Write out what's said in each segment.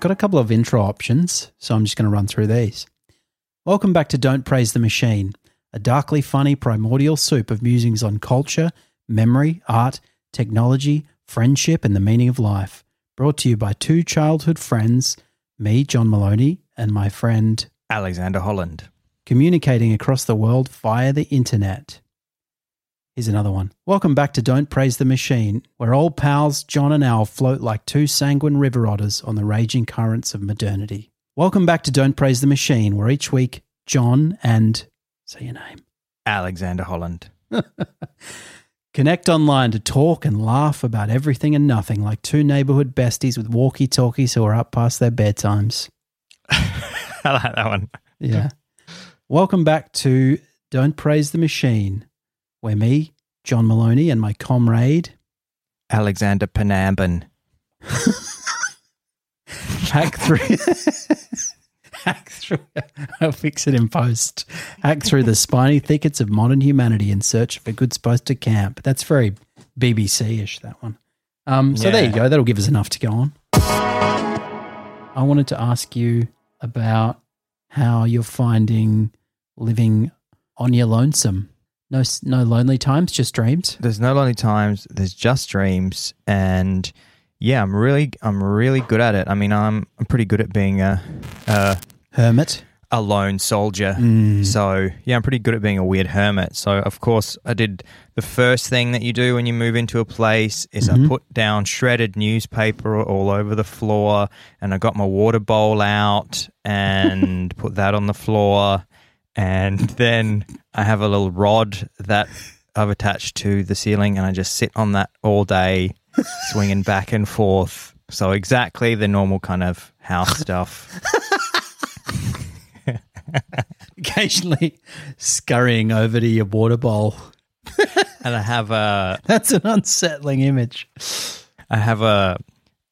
I've got a couple of intro options, so I'm just going to run through these. Welcome back to Don't Praise the Machine, a darkly funny primordial soup of musings on culture, memory, art, technology, friendship, and the meaning of life. Brought to you by two childhood friends, me, John Maloney, and my friend, Alexander Holland. communicating across the world via the internet. Here's another one. Welcome back to Don't Praise the Machine, where old pals John and Al float like two sanguine river otters on the raging currents of modernity. Welcome back to Don't Praise the Machine, where each week John and say your name Alexander Holland. connect online to talk and laugh about everything and nothing like two neighborhood besties with walkie talkies who are up past their bedtimes. I like that one. Yeah. Welcome back to Don't Praise the Machine, where me, John Maloney, and my comrade Alexander Penamban. hack through. hack through. I'll fix it in post. Hack through the spiny thickets of modern humanity in search of a good spot to camp. That's very BBC ish, that one. Um, so there you go. That'll give us enough to go on. I wanted to ask you about how you're finding living on your lonesome. No, no lonely times, just dreams. There's no lonely times. There's just dreams, and yeah, I'm really, I'm really good at it. I mean, I'm, I'm pretty good at being a, a, Hermit. a lone soldier. Mm. So yeah, I'm pretty good at being a weird hermit. So of course, I did the first thing that you do when you move into a place is Mhm. I put down shredded newspaper all over the floor, and I got my water bowl out and put that on the floor, and then I have a little rod that I've attached to the ceiling, and I just sit on that all day, swinging back and forth. So exactly the normal kind of house stuff. Occasionally scurrying over to your water bowl. And I have a That's an unsettling image. I have a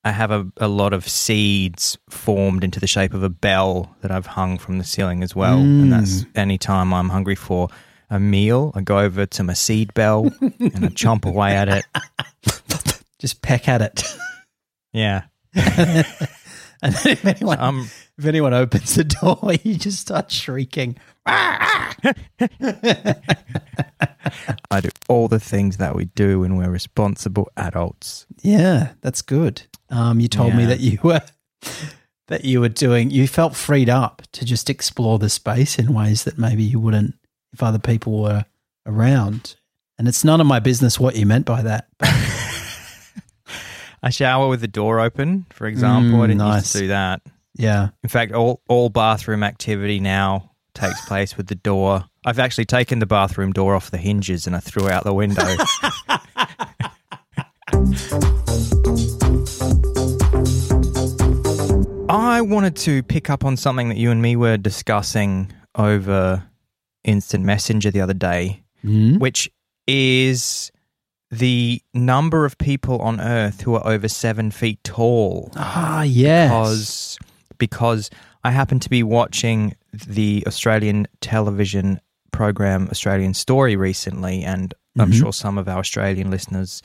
I have a, a lot of seeds formed into the shape of a bell that I've hung from the ceiling as well. And mm. that's any time I'm hungry for a meal, I go over to my seed bell and I chomp away at it. Just peck at it. Yeah. And then if anyone, Um if anyone opens the door, you just start shrieking. I do all the things that we do when we're responsible adults. Yeah, that's good. Um, you told me that you were that you were doing. You felt freed up to just explore the space in ways that maybe you wouldn't if other people were around. And it's none of my business what you meant by that. I shower with the door open, for example. Mm, I didn't nice. used to do that. Yeah. In fact, all, all bathroom activity now takes place with the door. I've actually taken the bathroom door off the hinges and I threw out the window. I wanted to pick up on something that you and me were discussing over Instant Messenger the other day, Mm. which is the number of people on Earth who are over seven feet tall Ah, yes. because because I happen to be watching the Australian television program Australian Story recently, and I'm Mhm. sure some of our Australian listeners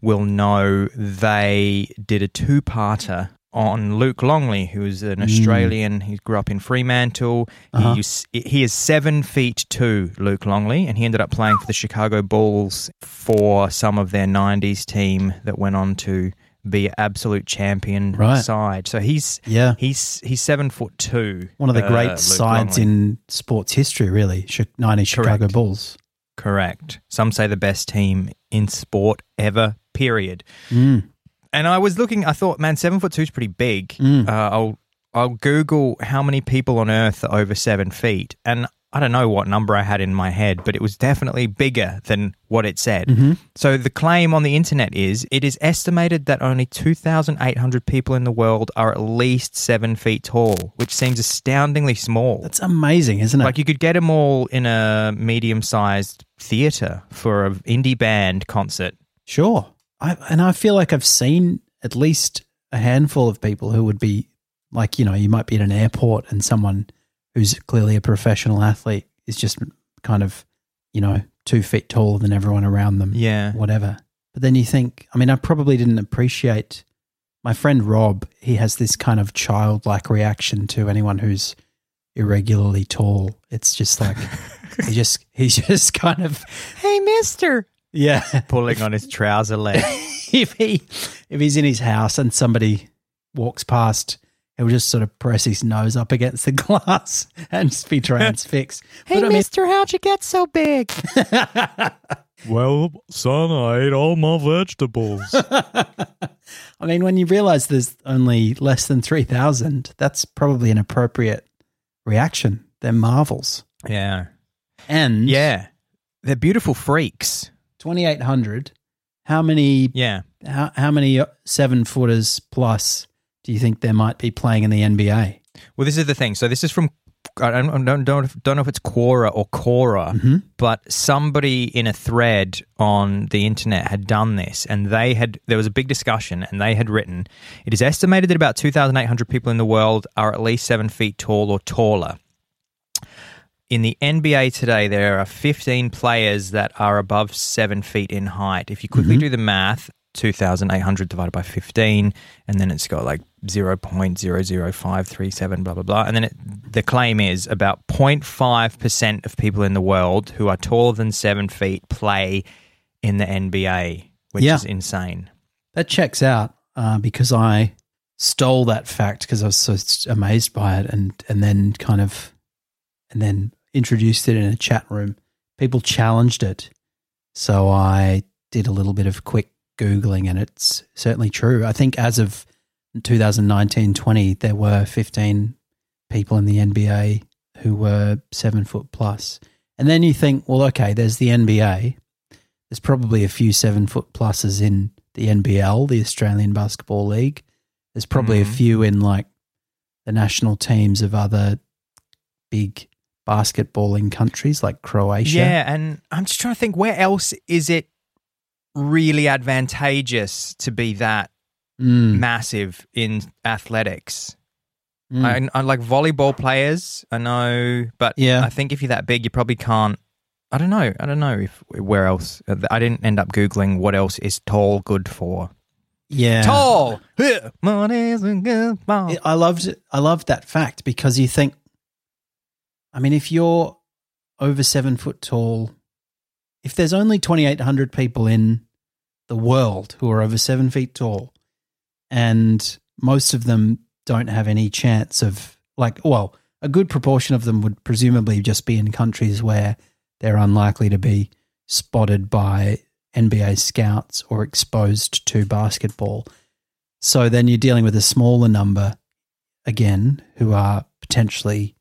will know they did a two-parter on Luke Longley, who is an Australian. He grew up in Fremantle. Uh-huh. He's, he is seven feet two, Luke Longley, and he ended up playing for the Chicago Bulls for some of their '90s team that went on to be absolute champion Right. side. So he's Yeah. he's he's seven foot two. One of the uh, great sides Longley. in sports history, really. Chi- 90 Chicago Correct. Bulls. correct. Some say the best team in sport ever. Period. Mm. And I was looking. I thought, man, seven foot two is pretty big. Mm. Uh, I'll I'll Google how many people on Earth are over seven feet, and I don't know what number I had in my head, but it was definitely bigger than what it said. Mhm. So the claim on the internet is it is estimated that only 2,800 people in the world are at least seven feet tall, which seems astoundingly small. That's amazing, isn't it? like you could get them all in a medium-sized theater for an indie band concert. Sure. I, and I feel like I've seen at least a handful of people who would be like, you know, you might be at an airport and someone who's clearly a professional athlete is just kind of, you know, two feet taller than everyone around them, Yeah. whatever. But then you think, I mean, I probably didn't appreciate my friend Rob, he has this kind of childlike reaction to anyone who's irregularly tall. It's just like he just he's just kind of Hey, mister. Yeah. Pulling on his trouser leg. if he if he's in his house and somebody walks past, he'll just sort of press his nose up against the glass and just be transfixed. hey, But I mean- mister, how'd you get so big? Well, son, I ate all my vegetables. I mean, when you realize there's only less than 3,000, that's probably an appropriate reaction. They're marvels. yeah. And Yeah. They're beautiful freaks. 2,800, how many, Yeah. how, how many seven footers plus do you think there might be playing in the NBA? Well, this is the thing. So this is from I don't, don't, don't, don't know if it's Quora or Quora, Mhm. but somebody in a thread on the internet had done this, and they had there was a big discussion, and they had written, "It is estimated that about two thousand eight hundred people in the world are at least seven feet tall or taller." In the NBA today, there are 15 players that are above seven feet in height. If you quickly do the math, 2,800 divided by 15, and then it's got like 0.00537, blah, blah, blah. And then it, the claim is about 0.5% of people in the world who are taller than seven feet play in the NBA, which Yeah. is insane. That checks out uh, because I stole that fact because I was so amazed by it and, and then kind of, and then introduced it in a chat room. People challenged it. So I did a little bit of quick Googling and it's certainly true. I think as of 2019 20, there were 15 people in the NBA who were seven foot plus. And then you think, well, okay, there's the NBA. There's probably a few seven foot pluses in the NBL, the Australian Basketball League. There's probably a Mhm. few in like the national teams of other big basketballing countries like Croatia. Yeah, and I'm just trying to think where else is it really advantageous to be that Mm, massive in athletics? mm. I, I like volleyball players. I know, but Yeah. I think if you're that big, you probably can't. I don't know. I don't know if where else. I didn't end up googling what else is tall good for. yeah. Tall. Yeah. Money's a good ball. I- I loved I loved that fact because you think, I mean, if you're over seven foot tall, if there's only twenty eight hundred people in the world who are over seven feet tall, and most of them don't have any chance of like, well, a good proportion of them would presumably just be in countries where they're unlikely to be spotted by NBA scouts or exposed to basketball. So then you're dealing with a smaller number again who are potentially,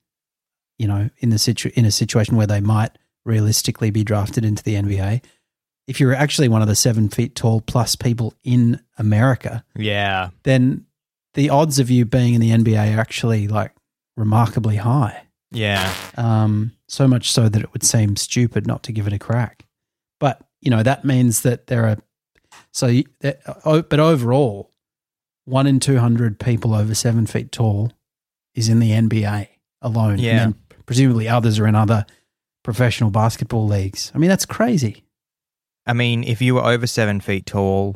you know, in the situ- in a situation where they might realistically be drafted into the NBA. If you're actually one of the seven feet tall plus people in America, yeah. then the odds of you being in the NBA are actually like remarkably high. Yeah. Um, so much so that it would seem stupid not to give it a crack. But you know that means that there are so. But overall, one in two hundred people over seven feet tall is in the NBA alone. Yeah. and presumably others are in other professional basketball leagues. I mean, that's crazy. I mean, if you were over seven feet tall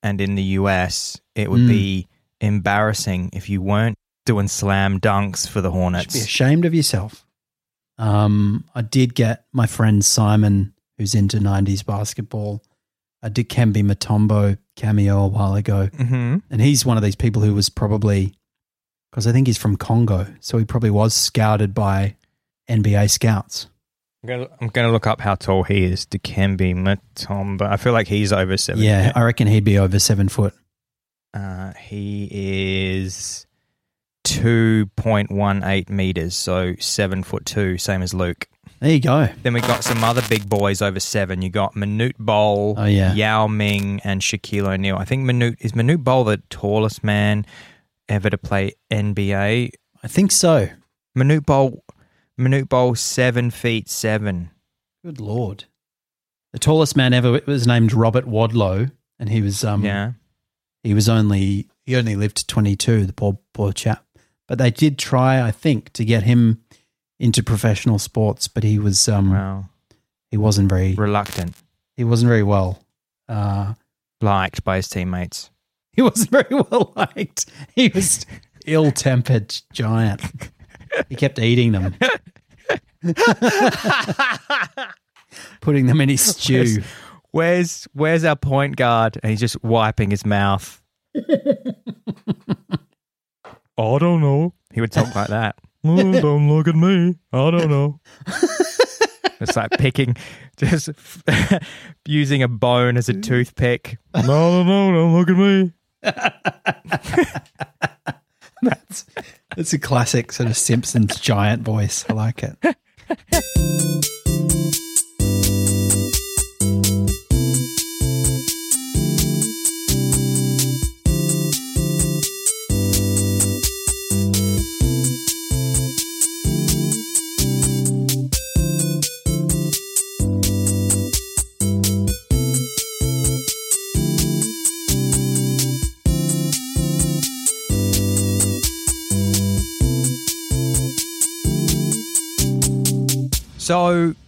and in the US, it would Mm. be embarrassing if you weren't doing slam dunks for the Hornets. Be ashamed of yourself. Um, I did get my friend Simon, who's into '90s basketball. I did Kembe Mutombo cameo a while ago. hmm And he's one of these people who was probably, because I think he's from Congo, so he probably was scouted by NBA scouts. I'm gonna, I'm gonna look up how tall he is. Dikembe Mutombo. I feel like he's over seven. Yeah, I reckon he'd be over seven foot. Uh, he is two point one eight meters, so seven foot two, same as Luke. There you go. Then we got some other big boys over seven. You got Manute Bol, Oh, yeah. Yao Ming, and Shaquille O'Neal. I think Manute is Manute Bol the tallest man ever to play NBA. I think so. Manute Bol, Manute Bol, seven feet seven. Good lord. The tallest man ever was named Robert Wadlow, and he was um yeah, he was only he only lived to twenty two. The poor poor chap. But they did try, I think, to get him into professional sports, but he was um wow, he wasn't very reluctant, he wasn't very well. Uh, liked by his teammates. he wasn't very well liked. He was ill tempered giant. He kept eating them, putting them in his stew. Where's where's our point guard? And he's just wiping his mouth. I don't know. He would talk like that. Oh, don't look at me. I don't know. It's like picking, just using a bone as a toothpick. No, no, no, don't look at me. It's a classic sort of Simpsons giant voice. I like it.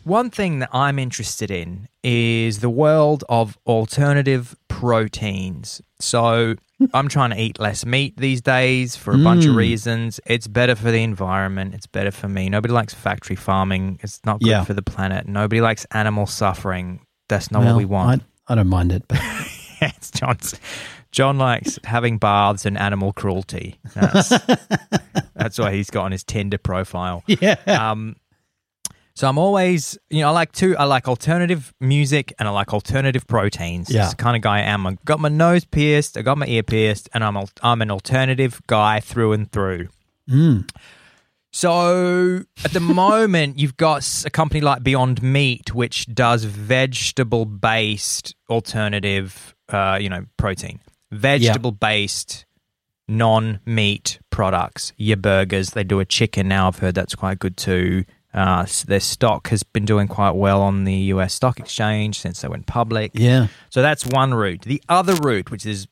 One thing that I'm interested in is the world of alternative proteins. So, I'm trying to eat less meat these days for a bunch of Mm. reasons. It's better for the environment, it's better for me. Nobody likes factory farming, it's not good Yeah. for the planet. Nobody likes animal suffering. That's not well, what we want. I, I don't mind it, but it's John's. John likes having baths and animal cruelty. That's, that's why he's got on his Tinder profile. yeah. Um, so I'm always, you know, I like two. I like alternative music and I like alternative proteins. Yeah. It's the kind of guy I am. I got my nose pierced, I got my ear pierced, and I'm al- I'm an alternative guy through and through. Mm. So at the moment, you've got a company like Beyond Meat, which does vegetable based alternative, uh, you know, protein, vegetable based, non meat products. Your burgers, they do a chicken now. I've heard that's quite good too. Uh, their stock has been doing quite well on the US stock exchange since they went public. Yeah. So that's one route. The other route, which is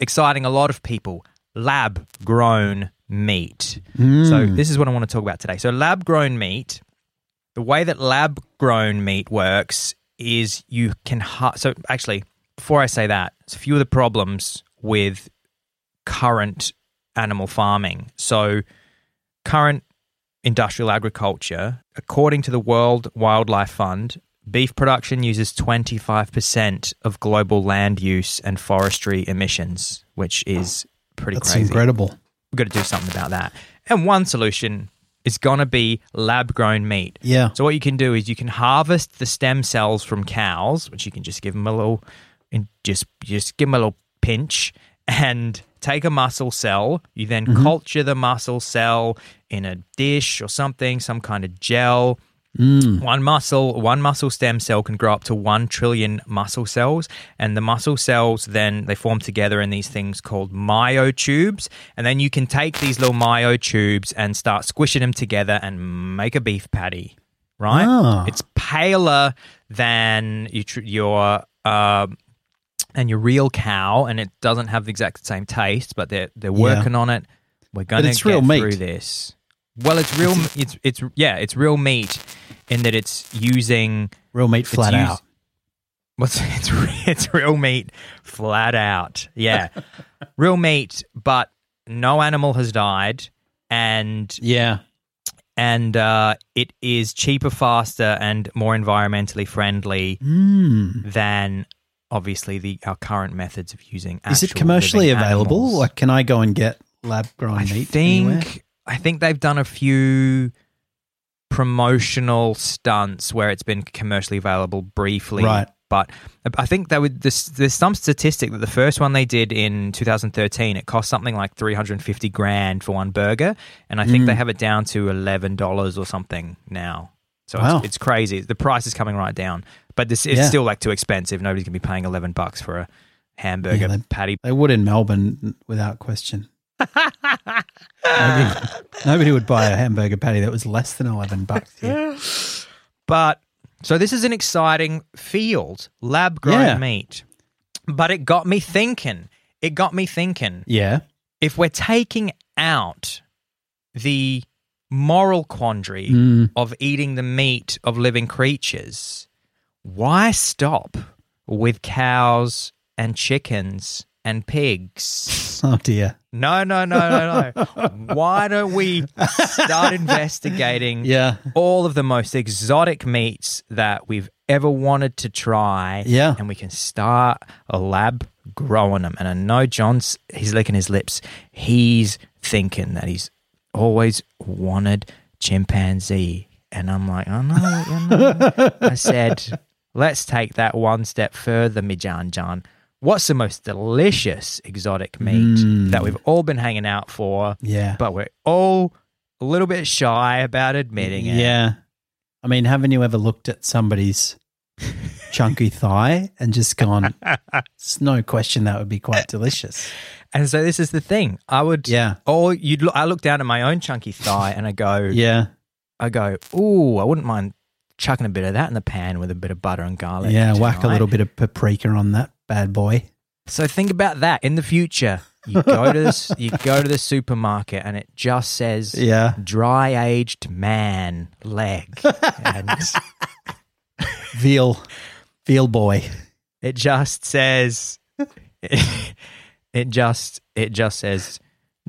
exciting a lot of people, lab grown meat. So this is what I want to talk about today. So lab grown meat, the way that lab grown meat works is you can ha- so actually before I say that, it's a few of the problems with current animal farming. So current industrial agriculture, according to the World Wildlife Fund, beef production uses 25% of global land use and forestry emissions, which is pretty That's crazy. incredible. We've got to do something about that. And one solution is going to be lab grown meat. Yeah. So what you can do is you can harvest the stem cells from cows, which you can just give them a little, and just just give them a little pinch, and take a muscle cell. You then culture the muscle cell in a dish or something, some kind of gel. One muscle, one muscle stem cell can grow up to one trillion muscle cells, and the muscle cells then they form together in these things called myotubes, and then you can take these little myotubes and start squishing them together and make a beef patty. Right? Ah. It's paler than you tr- your uh, and your real cow, and it doesn't have the exact same taste, but they're they're Yeah. working on it. We're gonna it's get real meat. through this. Well, it's real. It's it's yeah, it's real meat in that it's using Real meat flat out. what's it's it's real meat flat out. Yeah, real meat, but no animal has died, and Yeah. and uh, it is cheaper, faster, and more environmentally friendly Mm. than obviously the our current methods of using. Is it commercially available? animals. Like, can I go and get lab grown I meat? think anywhere? I think they've done a few promotional stunts where it's been commercially available briefly. Right. But I think that would this, there's some statistic that the first one they did in 2013 it cost something like 350 grand for one burger, and I think Mm. they have it down to 11 dollars or something now. So Wow. it's, it's crazy. The price is coming right down, but this it's Yeah. still like too expensive. Nobody's gonna be paying 11 bucks for a hamburger Yeah, they- patty. They would in Melbourne without question. nobody, nobody would buy a hamburger patty that was less than 11 bucks. here. But so this is an exciting field, lab grown Yeah. meat. But it got me thinking. It got me thinking. Yeah. If we're taking out the moral quandary Mm. of eating the meat of living creatures, why stop with cows and chickens and pigs. Oh dear. No, no, no, no, no. Why don't we start investigating Yeah. all of the most exotic meats that we've ever wanted to try? Yeah. And we can start a lab growing them. And I know John's, he's licking his lips. He's thinking that he's always wanted chimpanzee. And I'm like, oh no, you know. I said, let's take that one step further, John. What's the most delicious exotic meat Mm. that we've all been hanging out for, Yeah. but we're all a little bit shy about admitting it? Yeah. I mean, haven't you ever looked at somebody's chunky thigh and just gone, it's no question that would be quite delicious. And so this is the thing. I would, Yeah. or you'd look, I look down at my own chunky thigh and I go, Yeah. I go, ooh, I wouldn't mind chucking a bit of that in the pan with a bit of butter and garlic. Yeah. Whack a little bit of paprika on that bad boy. So think about that in the future. You go to this, you go to the supermarket, and it just says Yeah. dry aged man leg, and Veal. Veal boy. it just says it just it just says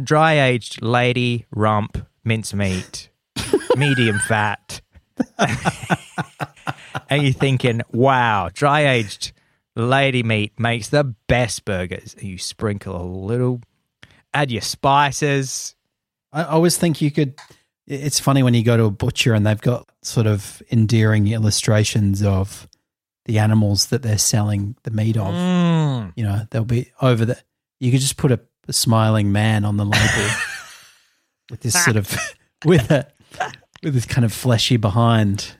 dry aged lady rump mincemeat, medium fat. and you're thinking, wow, dry aged lady meat makes the best burgers. You sprinkle a little, add your spices. I I always think you could. It's funny when you go to a butcher and they've got sort of endearing illustrations of the animals that they're selling the meat of. Mm. You know, they'll be over the. You could just put a, a smiling man on the label with this sort of with a with this kind of fleshy behind.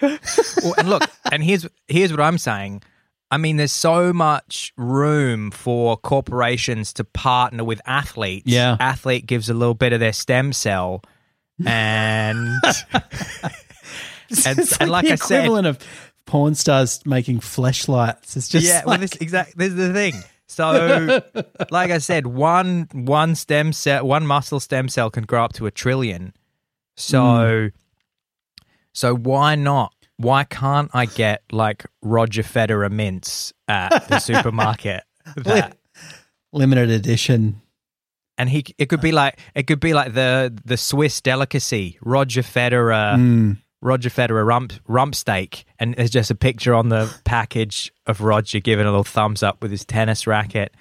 Well, and look, and here's here's what I'm saying. I mean, there's so much room for corporations to partner with athletes. Yeah. athlete gives a little bit of their stem cell, and and, it's and like the I said, equivalent of porn stars making fleshlights. It's just yeah, well, this exact. This is the thing. So, like I said, one one stem cell, one muscle stem cell can grow up to a trillion. So, so why not? Why can't I get like Roger Federer mince at the supermarket? That- limited edition. and he, it could be like it could be like the the Swiss delicacy, Roger Federer. Mm. Roger Federer rump rump steak, and there's just a picture on the package of Roger giving a little thumbs up with his tennis racket,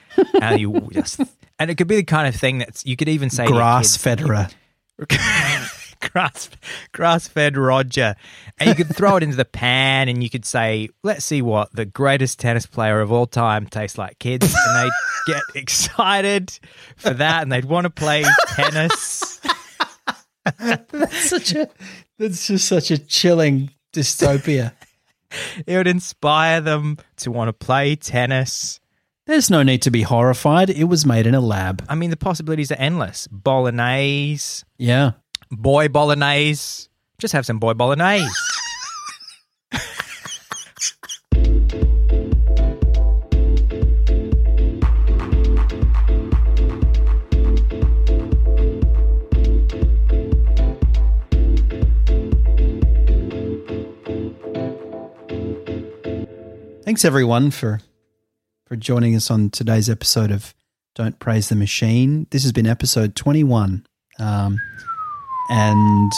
and you just and it could be the kind of thing that's you could even say Grass Federer. grass grass fed Roger, and you could throw it into the pan, and you could say, "Let's see what the greatest tennis player of all time tastes like." Kids, and they'd get excited for that, and they'd want to play tennis. that's such a that's just such a chilling dystopia. It would inspire them to want to play tennis. There's no need to be horrified. It was made in a lab. I mean, the possibilities are endless. Bolognese, Yeah. Boy bolognese. Just have some boy bolognese. Thanks everyone for for joining us on today's episode of Don't Praise the Machine. This has been episode 21. Um, and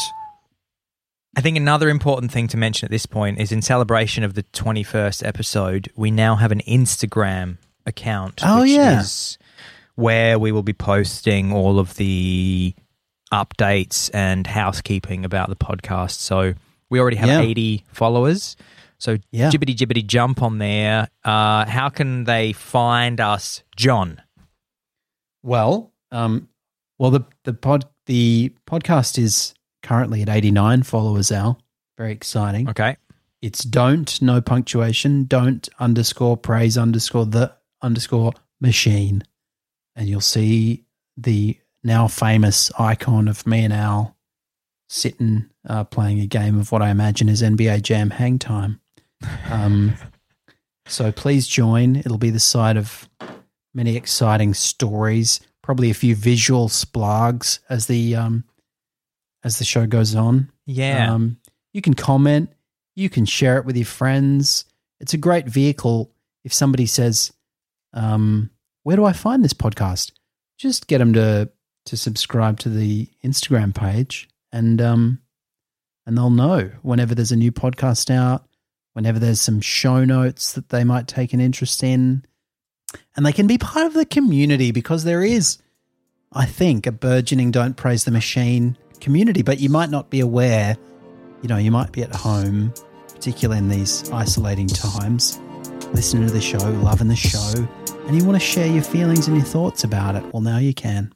I think another important thing to mention at this point is in celebration of the 21st episode, we now have an Instagram account. Oh, which yeah. is where we will be posting all of the updates and housekeeping about the podcast. So we already have Yeah. 80 followers. So Yeah. jibbity jibbity jump on there. Uh, how can they find us, John? well, um, well the the pod the podcast is currently at 89 followers Al. Very exciting. Okay. It's don't no punctuation, don't underscore praise underscore the underscore machine. And you'll see the now famous icon of me and Al sitting uh, playing a game of what I imagine is NBA Jam Hang Time. Um, so please join. It'll be the site of many exciting stories, probably a few visual splogs as the um, as the show goes on. Yeah. Um, you can comment, you can share it with your friends. It's a great vehicle if somebody says, um, where do I find this podcast? Just get them to to subscribe to the Instagram page, and um, and they'll know whenever there's a new podcast out, whenever there's some show notes that they might take an interest in, and they can be part of the community because there is, I think, a burgeoning "Don't Praise the Machine" community, but you might not be aware. You know, you might be at home, particularly in these isolating times, listening to the show, loving the show, and you want to share your feelings and your thoughts about it. Well, now you can.